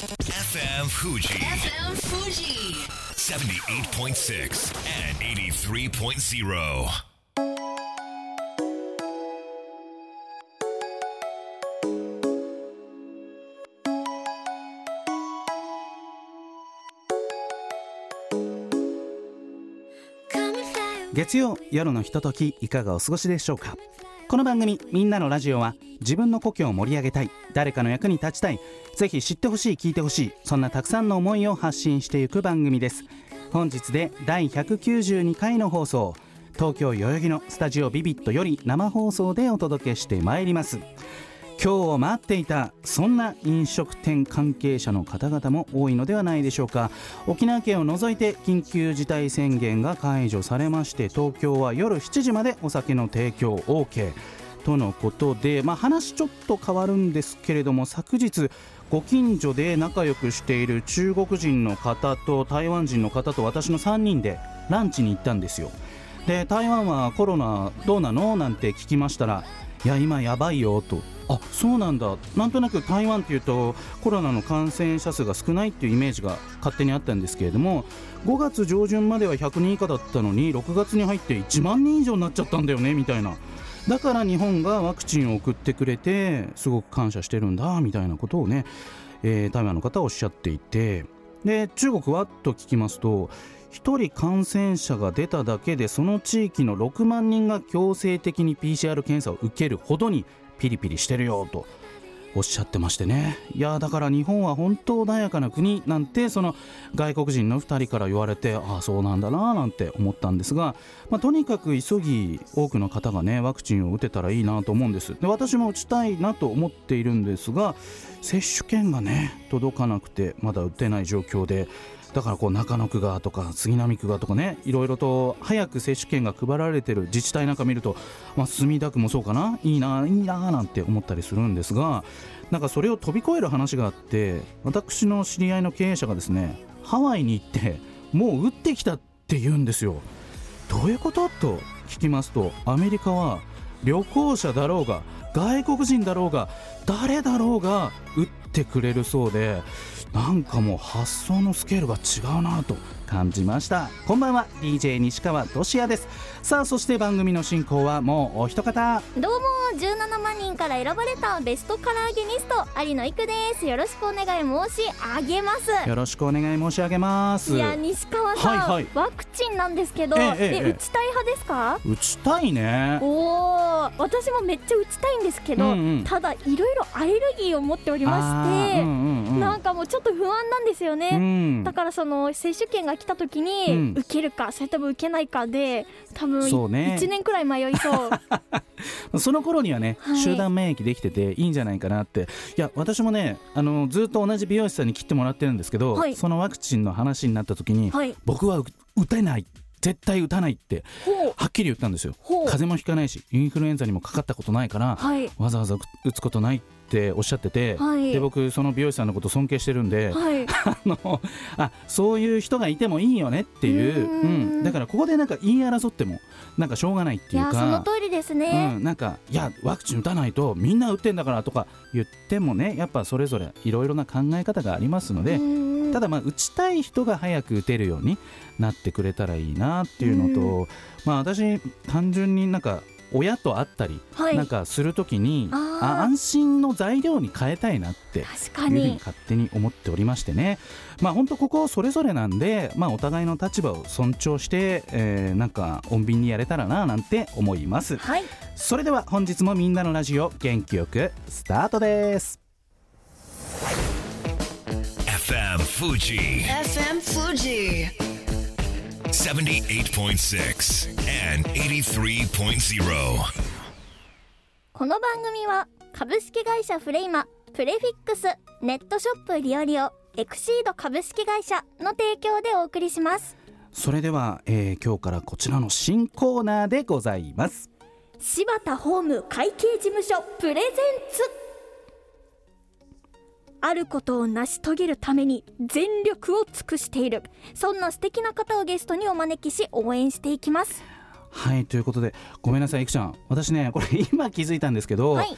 FM Fuji FM Fuji. 78.6 and 83.0. 月曜夜のひとときいかがお過ごしでしょうか？この番組「みんなのラジオは」自分の故郷を盛り上げたい誰かの役に立ちたいぜひ知ってほしい聞いてほしいそんなたくさんの思いを発信していく番組です。本日で第192回の放送東京代々木のスタジオビビットより生放送でお届けしてまいります。今日を待っていたそんな飲食店関係者の方々も多いのではないでしょうか。沖縄県を除いて緊急事態宣言が解除されまして東京は夜7時までお酒の提供 OK とのことで、まあ、話ちょっと変わるんですけれども昨日ご近所で仲良くしている中国人の方と台湾人の方と私の3人でランチに行ったんですよ。で台湾はコロナどうなの？なんて聞きましたらいや今やばいよと。あそうなんだ。なんとなく台湾っていうとコロナの感染者数が少ないっていうイメージが勝手にあったんですけれども5月上旬までは100人以下だったのに6月に入って1万人以上になっちゃったんだよねみたいな。だから日本がワクチンを送ってくれてすごく感謝してるんだみたいなことをね、えー台湾の方はおっしゃっていて。で中国は？と聞きますと1人感染者が出ただけでその地域の6万人が強制的に PCR 検査を受けるほどにピリピリしてるよとおっしゃってましてね。いやだから日本は本当穏やかな国なんてその外国人の2人から言われてああそうなんだななんて思ったんですが、まあ、とにかく急ぎ多くの方がねワクチンを打てたらいいなと思うんです。で私も打ちたいなと思っているんですが接種券がね届かなくてまだ打てない状況でだからこう中野区がとか杉並区がとかねいろいろと早く接種券が配られてる自治体なんか見ると、まあ、墨田区もそうかないいないいななんて思ったりするんですがなんかそれを飛び越える話があって私の知り合いの経営者がですねハワイに行ってもう打ってきたって言うんですよ。どういうこと？と聞きますとアメリカは旅行者だろうが外国人だろうが誰だろうが打ってくれるそうでなんかもう発想のスケールが違うなと感じました。こんばんは。DJ 西川俊也です。さあそして番組の進行はもうお一方。どうも17万人から選ばれたベストカラーゲニスト有野育です。よろしくお願い申し上げます。よろしくお願い申し上げます。いや西川さん、はいはい。ワクチンなんですけど、ええええ打ちたい派ですか？打ちたいね。おお私もめっちゃ打ちたいんですけど、うんうん。ただいろいろアレルギーを持っておりまして、うんうんうん。なんかもうちょっと不安なんですよね、うん。だからその接種券が来た時に、うん。受けるかそれとも受けないかで多分そうね。1年くらい迷いそう。その頃にはね、はい。集団免疫できてていいんじゃないかなって。いや私もねあのずっと同じ美容師さんに切ってもらってるんですけど、はい。そのワクチンの話になった時に、はい。僕はう打てない絶対打たないってはっきり言ったんですよ。風邪もひかないしインフルエンザにもかかったことないから、はい。わざわざ打つことないっておっしゃってて、はい。で僕その美容師さんのこと尊敬してるんで、はい。あのあそういう人がいてもいいよねっていう、ううん。ん、だからここでなんか言い争ってもなんかしょうがないっていうかいやその通りですね、うん、なんかいやワクチン打たないとみんな打ってんだからとか言ってもねやっぱそれぞれいろいろな考え方がありますので、うんただまあ打ちたい人が早く打てるようになってくれたらいいなっていうのと、まあ私単純になんか親と会ったりはい。なんかするときに、あー。あ安心の材料に変えたいなっていうふうにに。勝手に思っておりましてね。まあ本当ここそれぞれなんで、まあ、お互いの立場を尊重して、えーなんか穏便にやれたらななんて思います。はい。それでは本日もみんなのラジオ元気よくスタートです FM Fuji FM Fuji. 78.6 and 83.0. この番組は株式会社フレイマプレフィックスネットショップリオリオエクシード株式会社の提供でお送りしますそれでは、えー今日からこちらの新コーナーでございます柴田ホーム会計事務所プレゼンツあることを成し遂げるために全力を尽くしている。そんな素敵な方をゲストにお招きし応援していきます。はいということでごめんなさいいくちゃん。私ねこれ今気づいたんですけど、はい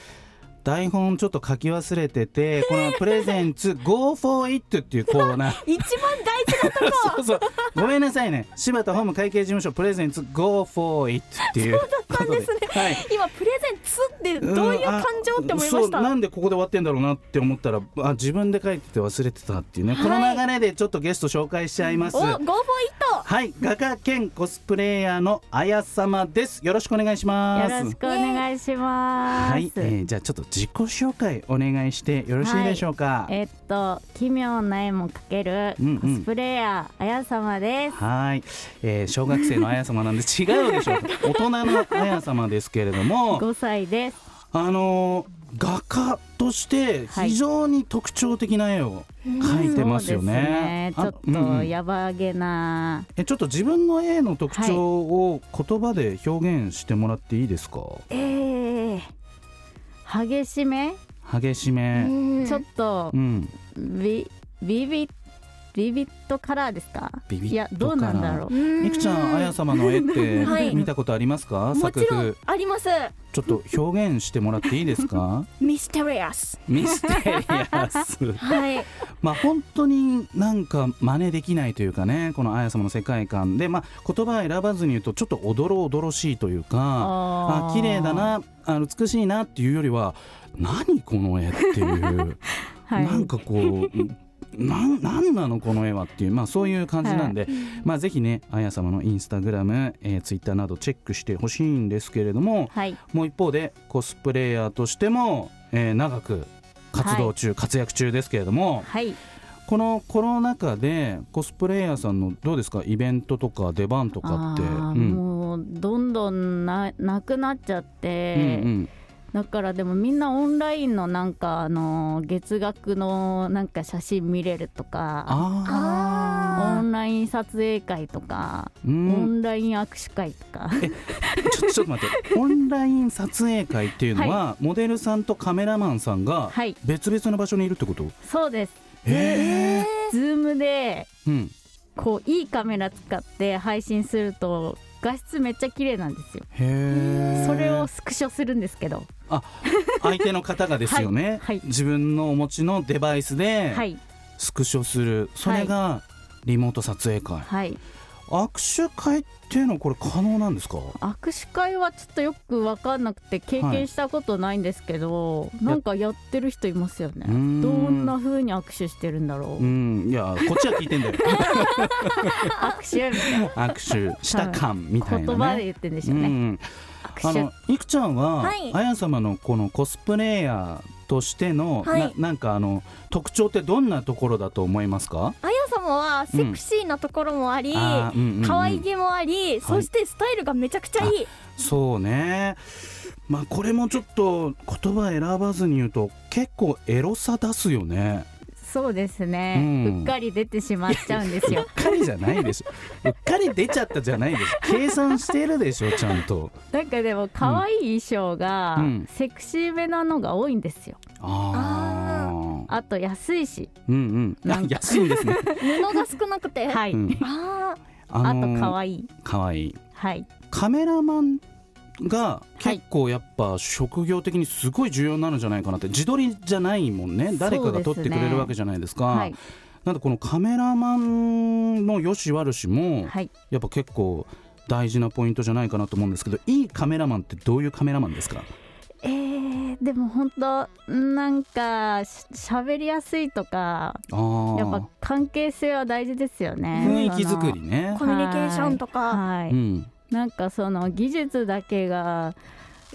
台本ちょっと書き忘れてて このプレゼンツ Go for it っていうコーナー。一番大事なとこ。そうそう。ごめんなさいね。柴田法務会計事務所プレゼンツ Go for it っていう。ことでですね。はい。今プレゼンツってどういう感情って思いました、うんなんでここで終わってんだろうなって思ったらあ自分で書いてて忘れてたっていうね、はい。この流れでちょっとゲスト紹介しちゃいます。お Go for it はい。画家兼コスプレイヤーのあや様です。よろしくお願いします。よろしくお願いします。はい、えーじゃあちょっと自己紹介お願いしてよろしいでしょうか？えっと奇妙な絵も描けるうんうん。コスプレイヤーあやさまです。はい、えー小学生のあや様なんで違うでしょう。大人のあや様ですけれども。5歳です。あのー画家として非常に特徴的な絵を描いてますよね。そうですね。ちょっとやばげな、えちょっと自分の絵の特徴を言葉で表現してもらっていいですか、えー、激しめ、激しめ。うん。ちょっとうん。ビビビビビットカラーですか？ビビットいやどうなんだろう。みくちゃんあや様の絵ってはい。見たことありますか、作風。もちろんあります。ちょっと表現してもらっていいですか？ミステリアス。ミステリアス。はい。まあ本当になんか真似できないというかねこのあや様の世界観で。まあ言葉選ばずに言うとちょっとおどろおどろしいというかあー。あ綺麗だ。なあ美しいなっていうよりは何この絵っていう、はい。なんかこうなんなんなのこの絵はっていう、まあ、そういう感じなんで、まあ、ぜひねあや様のインスタグラム、えー、ツイッターなどチェックしてほしいんですけれどもはい。もう一方でコスプレイヤーとしても、えー長く活動中、活躍中ですけれどもはい。このコロナ禍でコスプレイヤーさんのどうですか？イベントとか出番とかって。うんもうどんどんななくなっちゃって、うんうんだからでもみんなオンラインのなんかあの月額のなんか写真見れるとかあオンライン撮影会とか、オンライン握手会とか。ちょちょっと待って。オンライン撮影会っていうのは、モデルさんとカメラマンさんがはい。別々の場所にいるってこと、そうです。へえズームでうん。こういいカメラ使って配信すると画質めっちゃ綺麗なんですよ。へえそれをスクショするんですけど。相手の方がですよね、はいはい。自分のお持ちのデバイスではい。スクショする、それがリモート撮影会、はい握手会っていうのはこれ可能なんですか？握手会はちょっとよく分かんなくて経験したことないんですけど、なんかやってる人いますよね。どんな風に握手してるんだろう、うん。いやこっちは聞いてんだよ。握手みたいな。握手した感みたいなね。言葉で言ってんでしょうね、うんあのいくちゃんは、はい。あや様のこのコスプレイヤーとしての、はい。ななんかあの特徴ってどんなところだと思いますか？あや様はセクシーなところもあり、うんうんうん可愛げもあり、そしてスタイルがめちゃくちゃいい、そうね。まあこれもちょっと言葉選ばずに言うと結構エロさ出すよね。そうですね、うんうっかり出てしまっちゃうんですようっかりじゃないでしょ。うっかり出ちゃったじゃないでしょ。計算してるでしょちゃんと。なんかでも可愛い衣装がうんセクシーめなのが多いんですよああ。あと安いし。うんうん。あなんか。安いんですね。布が少なくて、はい、うん。あああと可い愛い。可愛い。はい。カメラマンが結構やっぱ職業的にすごい重要なのじゃないかなって。自撮りじゃないもんね。誰かが撮ってくれるわけじゃないですか。はい。なんでこのカメラマンの良し悪しもはい。やっぱ結構大事なポイントじゃないかなと思うんですけどいいカメラマンってどういうカメラマンですか？えー、でも本当なんかし喋りやすいとかやっぱ関係性は大事ですよね。雰囲気作りね。ーコミュニケーションとか、はい、うん。なんかその技術だけが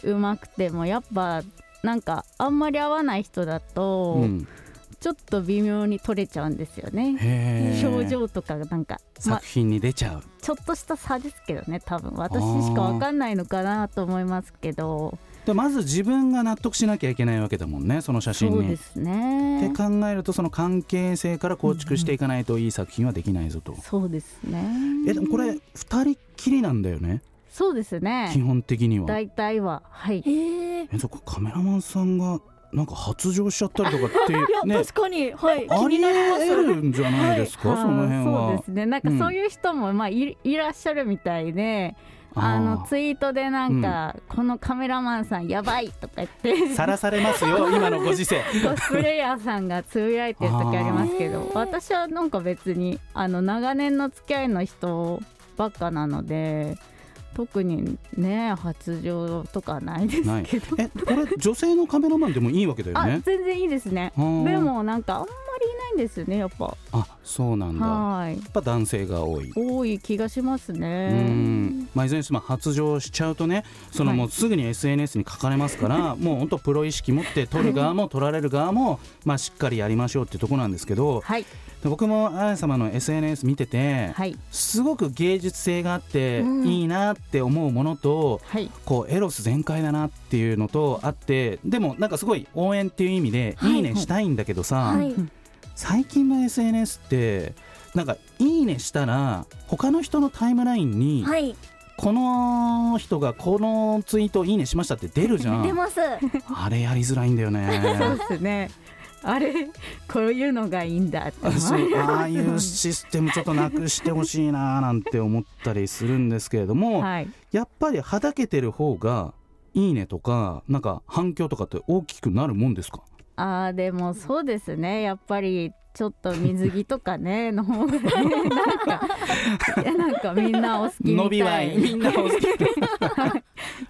上手くてもやっぱなんかあんまり合わない人だと、うんちょっと微妙に撮れちゃうんですよね。表情とかがなんか、ま作、品に出ちゃう。ちょっとした差ですけどね多分。私しかわかんないのかなと思いますけど。でまず自分が納得しなきゃいけないわけだもんねその写真に。そうですね。って考えるとその関係性から構築していかないといい作品はできないぞと、そうですね。えでもこれ2人っきりなんだよね？そうです基ね本的には。大体は。はい。へええそっかカメラマンさんがなんか発情しちゃったりとかって いや、ね。確かに。はい。気ありえるんじゃないですか、はいその辺あーそうはですね。なんかうんそういう人もまあい,、いらっしゃるみたいであのツイートでなんか、このカメラマンさんやばいとか言って。さらされますよ 今のご時世。コスプレイヤーさんがつぶやいてる時ありますけど私はなんか別にあの長年の付き合いの人ばっかなので特にね発情とかないですけど、えこれ女性のカメラマンでもいいわけだよあね全然いいですね。でもなんかあんないんですよねやっぱ。あそうなんだ。やはい。っぱ男性が多い。多い気がしますうねん。まあ、いずれにしても発情しちゃうとねそのはい。もうすぐに SNS に書かれますから、もう本当プロ意識持って撮る側も撮られる側も、まあ、しっかりやりましょうっていうところなんですけどはい。で僕もあや様の SNS 見てて、はい。すごく芸術性があってうん。いいなって思うものと、はい。こうエロス全開だなっていうのとあってでもなんかすごい応援っていう意味ではい。いいねしたいんだけどさ、はい最近の SNS ってなんかいいねしたら他の人のタイムラインに、はい。この人がこのツイートいいねしましたって出るじゃん。出ます。あれやりづらいんだよそうねですね。あれこういうのがいいんだってあそうああいうシステムちょっとなくしてほしいななんて思ったりするんですけれども、はい。やっぱりはだけてる方がいいねとかなんか反響とかって大きくなるもんですか？あーでもそうですね。やっぱりちょっと水着とかね の方がねなんかいやなんかみんなお好きみたい。伸びはいみんなお好き。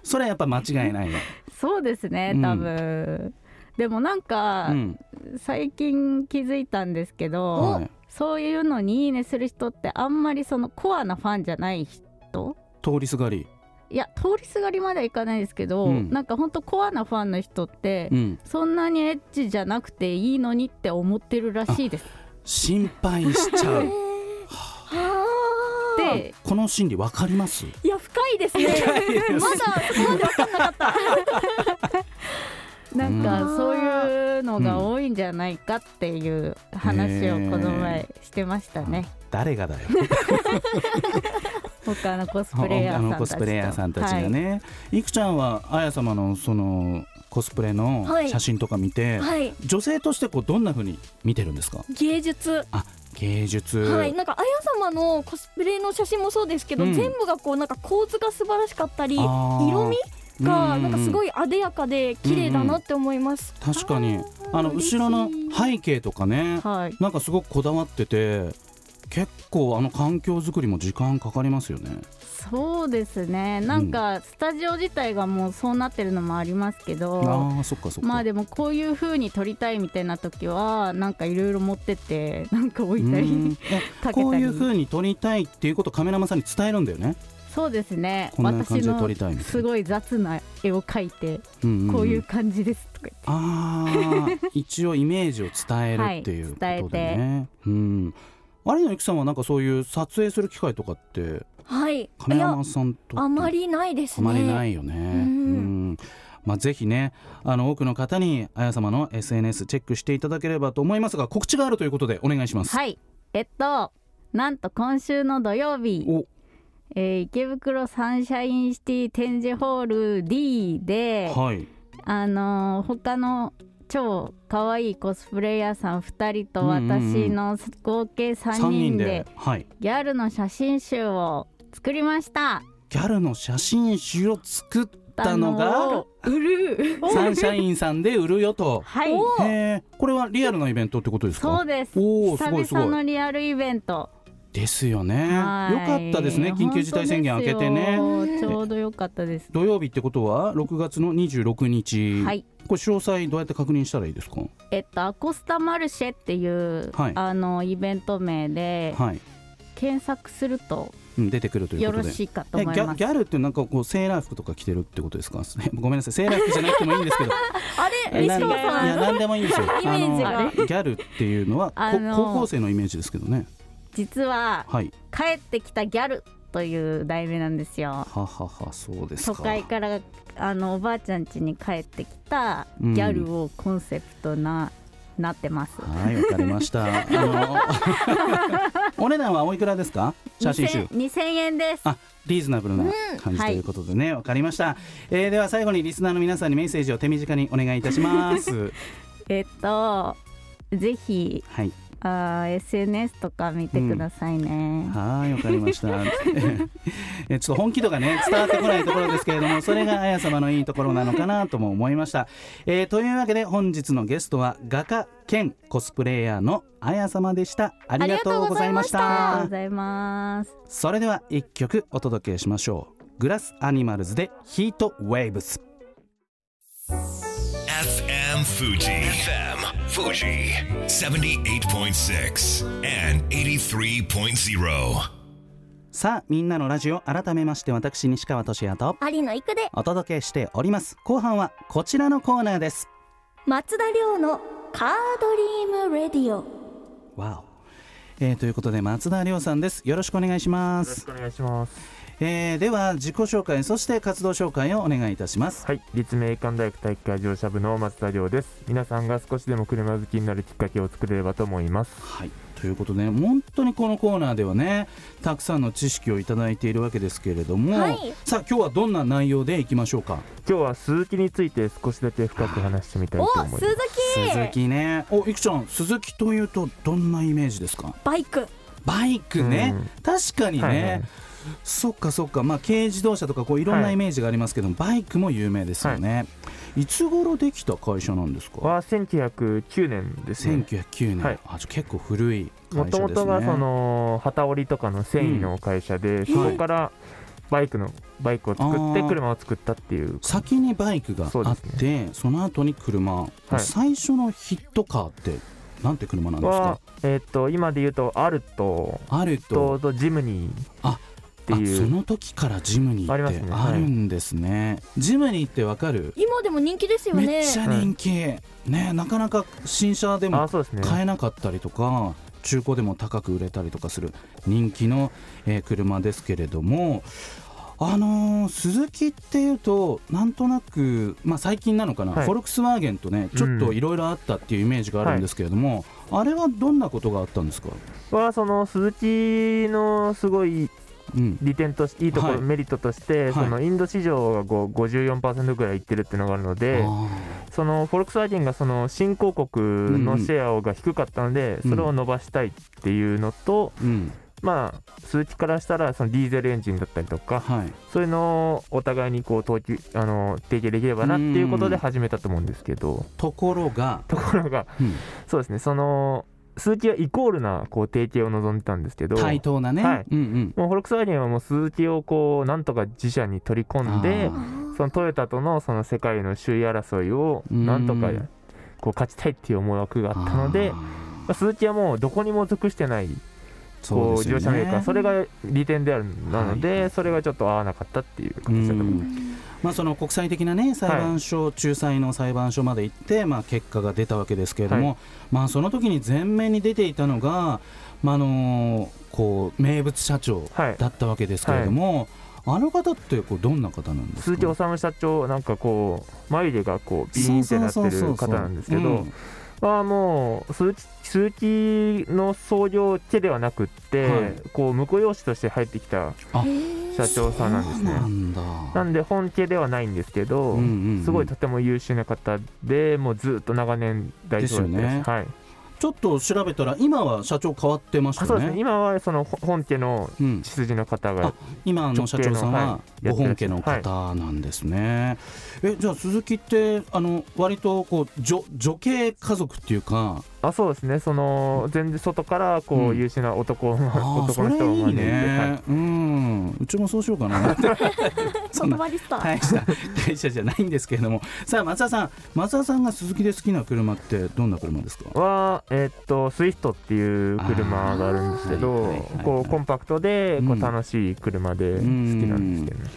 それはやっぱ間違いないねそうですねうん。多分、でもなんか、うん。最近気づいたんですけど、はい。そういうのにいいねする人ってあんまりそのコアなファンじゃない人？通りすがりいや通りすがりまではいかないですけど、うん。なんかほんとコアなファンの人って、うん。そんなにエッチじゃなくていいのにって思ってるらしいです。心配しちゃう。はでこの心理わかります？いや深いですね。まだそこまで分かんなかったなんかうんそういうのが多いんじゃないかっていう話をこの前してましたね。誰がだよ。他のコスプレイヤあーさんたち。とのコスプレイヤーさんたちがね、い、くちゃんはあや様のそのコスプレのはい。写真とか見て、はい。女性としてこうどんな風に見てるんですか？芸術。あ芸術、はい、なんかあや様のコスプレの写真もそうですけど、うん。全部がこうなんか構図が素晴らしかったりあー色味がなんかすごいいあでやかで綺麗だなって思います、確かに。あの後ろの背景とかねはい、なんかすごくこだわってて結構あの環境づくりも時間かかりますよね。そうですね。なんかスタジオ自体がもうそうなってるのもありますけど、ああそっかそっか、まあでもこういう風に撮りたいみたいな時はなんかいろいろ持ってってなんか置い たり。こういう風に撮りたいっていうことをカメラマンさんに伝えるんだよね、そうですね。こんな感私のじで撮りたいみたいな。すごい雑な絵を描いてうんんん。こういう感じですとか言って、ああ 一応イメージを伝えるっていうことでね、うん。有野由紀さんはなんかそういう撮影する機会とかってはい。カメラマいンさんとやあまりないですね。あまりないよね。うんまあ、ぜひねあの多くの方にあや様の SNS チェックしていただければと思いますが告知があるということでお願いします。はい。えっとなんと今週の土曜日、おえー池袋サンシャインシティ展示ホール D で、はい。あのー他の超可愛いコスプレイヤーさん2人と私の合計3 3人で。ギャルの写真集を作りました。ギャルの写真集を作ったのが売る。サンシャインさんで売るよと。はい。これはリアルなイベントってことですか？そうです。久々のいリアルイベントですよね。よはい。かったですね。緊急事態宣言明けてね。ちょうどよかったです。土曜日ってことは6月の26日、はい。これ詳細どうやって確認したらいいですか？えっとアコスタマルシェっていう、はい。あのイベント名ではい、検索するとうん、出てくるというよことで。ろしいかとえ思います。ギャギャルってなんかこうセーラー服とか着てるってことですか？ごめんなさい。セーラー服じゃなくてもいいんですけど。あれ西川さん。いや何でもいいんですよ。イメージが。ギャルっていうのはこあの高校生のイメージですけどね実ははい。帰ってきたギャルという題名なんですよ。はははそうです都か会からあのおばあちゃん家に帰ってきたギャルをコンセプトななってます。はいわかりました。あの お値段はおいくらですか？写真集。2000 2000円です。あリーズナブルな感じということでね、わかりました、えーでは最後にリスナーの皆さんにメッセージを手短にお願いいたします。えっとぜひはいあー SNS とか見てくださいね、はいわかりました。えちょっと本気度がね伝わってこないところですけれどもそれがあや様のいいところなのかなとも思いました、えーというわけで本日のゲストは画家兼コスプレイヤーのあや様でした。ありがとうございましありがとうございました。ありがとうございます。それでは一曲お届けしましょう。グラスアニマルズでヒートウェーブス FM Fuji. FM Fuji. 78.6 and 83.0. さあみんなのラジオ改めまして私西川俊也と有野育でお届けしております後半はこちらのコーナーです松田亮のカードリームレディオわおえーということで松田亮さんですよろしくお願いしますよろしくお願いします。えーでは自己紹介そして活動紹介をお願いいたします。はい、立命館大学体育会自動車部の松田亮です。皆さんが少しでも車好きになるきっかけを作れればと思います。はい。ということで本当にこのコーナーではねたくさんの知識をいただいているわけですけれども、はい。さあ今日はどんな内容でいきましょうか？今日は鈴木について少しだけ深く話してみたいとお思います。鈴木。鈴木ね。おいくちゃん鈴木というとどんなイメージですか？バイク。バイクね、うん。確かにね、はいはいそっかそっか。まあ軽自動車とかこういろんなイメージがありますけども、バイクも有名ですよね、い、つ頃できた会社なんですか？は1909年ですね。1909年、はい。あ結構古いもともとがその旗織りとかの繊維の会社で、そこからバイクのバイクを作って車を作ったっていう。先にバイクがそうあでってそ,、の後に車、い。最初のヒットカーってなんて車なんですはか、えっ、と今で言うとアルト。あるとととジムニー。あっていう。あその時からジムニーありまってあるんですね。ジムニーってわかる？今でも人気ですよね。めっちゃ人気、ねなかなか新車であも。買えなかったりとか中古でも高く売れたりとかする人気の、えー車ですけれどもあのー鈴木っていうとなんとなく、まあ、最近なのかな、はい。フォルクスワーゲンとねちょっといろいろあったっていうイメージがあるんですけれども、あれはどんなことがあったんですか、はその鈴木のすごいうん、利点としていいところ、はい。メリットとして、はい。そのインド市場がこう54%ぐらいいってるっていうのがあるので、あそのフォルクスワーゲンがその新興国のシェアが低かったので、うん。それを伸ばしたいっていうのと、まあ鈴木からしたらそのディーゼルエンジンだったりとか、はい。そういうのをお互いにこう投球あの提携できればなっていうことでうん。始めたと思うんですけど、ところが、ところがうん。そうですね。その鈴木はイコールなこう提携を望んでたんですけど。対等なね、はい。うんうん。もうフォルクスワーゲンはもう鈴木をこうなんとか自社に取り込んであそのトヨタとのその世界の首位争いをなんとかうんこう勝ちたいっていう思惑があったので、鈴木はもうどこにも属してないーこうそうですよ自動車メーカーねそれが利点であるなので、はい。それがちょっと合わなかったっていうう形だと思います。ん。まあ、その国際的な、ね、裁判所、仲裁の裁判所まで行って、まあ、結果が出たわけですけれども、はまあ、その時に前面に出ていたのが、まああのこう名物社長はい。だったわけですけれども、あの方ってこうどんな方なんです鈴木か治社長なんかこう眉毛がこうビーンってなってる方なんですけどうんはもう鈴木鈴木の創業家ではなくって、はい。こう婿養子として入ってきたあ社長さんなんですね。なんで本家ではないんですけど、うんうんうん。すごいとても優秀な方でもうずっと長年代表やってですよね。はい、ちょっと調べたら今は社長変わってましたよね。あそうですね。今はそのほ本家のうん、血筋の方があ今の社長さんはご本家の方なんですね、えじゃあスズキってあの割とこう女女系家族っていうかあそうですね。その全然外からこう、うん。優秀な男の男の人を招いて、ね、はい。うん。うちもそうしようかな。そんな 大した会社じゃないんですけれども。さあ松田さん。松田さんがスズキで好きな車ってどんな車ですか？は、えーっとスイフトっていう車があるんですけど、あー。はいはいはいはいこうコンパクトでこうん。う楽しい車で好きなんですけどね、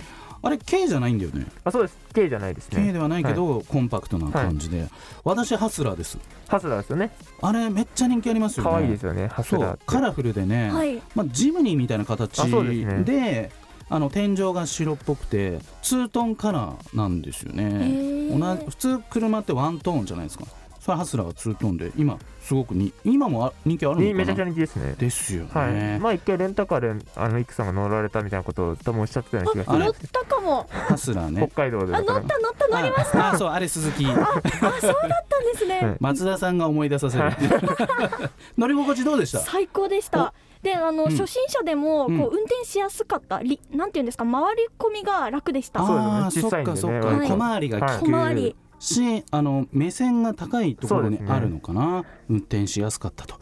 あれ軽じゃないんだよね。あそうです。K じゃないです軽ねではないけど、コンパクトな感じで、私ハスラーです。ハスラーですよね。あれめっちゃ人気ありますよね。可愛いですよねハスそうラーって。カラフルでね、はい。まあ、ジムニーみたいな形あそうですね。であの天井が白っぽくてツートンカラーなんですよへねー。同じ普通車ってワントーンじゃないですかそれハスラーがツートンで今すごくに今もあ人気あるのかな？めちゃくちゃ人気ですね。ですよね、はい、まあ一回レンタカーであのイクさんが乗られたみたいなことを多分おっしゃってたような気がしあれ乗ったかも。ハスラーね。北海道で乗った乗った乗りましああそうあれ鈴木。たそうだったんですね、はい。松田さんが思い出させる。乗り心地どうでした？最高でした。であの、うん。初心者でもこう、うん運転しやすかったりなんていうんですか回り込みが楽でした。そうああですね。そっかそっか、割と小回りが利く、小回りしあの目線が高いところにあるのかな、運転しやすかったと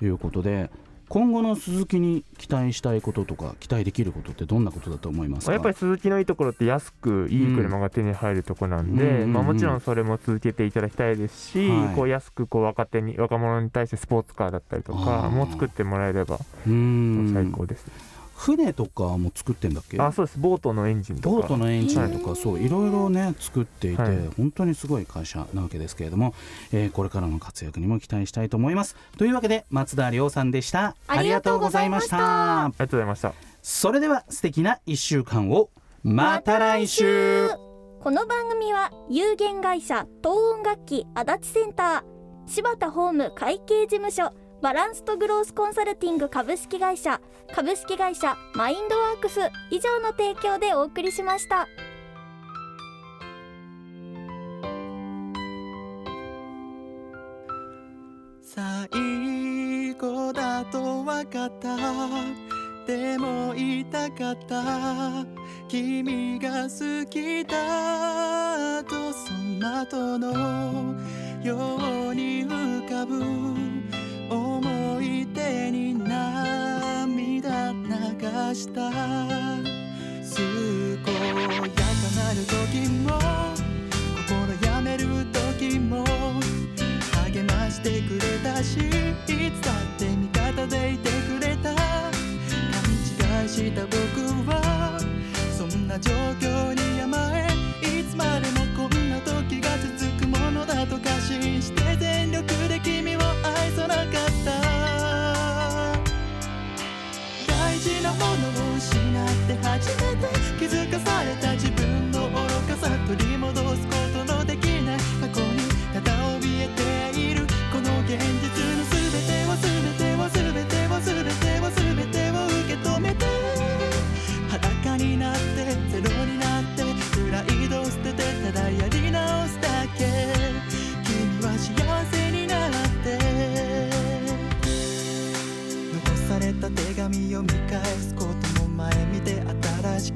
いうことで今後の鈴木に期待したいこととか期待できることってどんなことだと思いますか？やっぱり鈴木のいいところって安くいい車が手に入るところなんで、うんまあ、もちろんそれも続けていただきたいですし、はい。こう安くこう若手に若者に対してスポーツカーだったりとかも作ってもらえれば最高です、船とかも作ってんだっけ？あそうです。ボートのエンジンとか。ボートのエンジンとかそういろいろね作っていて、はい。本当にすごい会社なわけですけれども、えーこれからの活躍にも期待したいと思います。というわけで松田亮さんでした。ありがとうございました。ありがとうございました。それでは素敵な1週間を。また来週。この番組は有限会社東音楽器足立センター柴田ホーム会計事務所バランスとグロースコンサルティング株式会社株式会社マインドワークス以上の提供でお送りしました。最後だと分かった。でも言いたかった。君が好きだとその後のように浮かぶ。に涙流した健やかなる時も心やめる時も励ましてくれたしいつだって味方でいてくれた勘違いした僕はそんな状況に気づかされた自分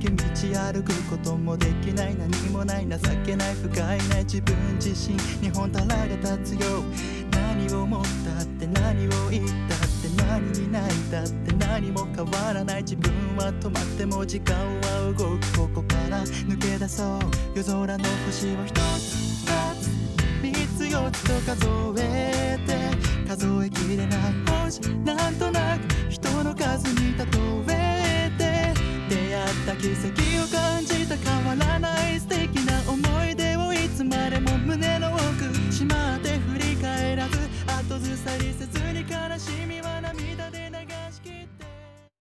道歩くこともできない何もない情けない不甲斐ない自分自身日本たらが立つよ何を思ったって何を言ったって何に泣いたって何も変わらない自分は止まっても時間は動くここから抜け出そう夜空の星を一つ二つ三つ四つと数えて数えきれない星なんとなく人の数に例え出会った奇跡を感じた変わらない素敵な思い出をいつまでも胸の奥しまって振り返らず後ずさりせずに悲しみは涙で流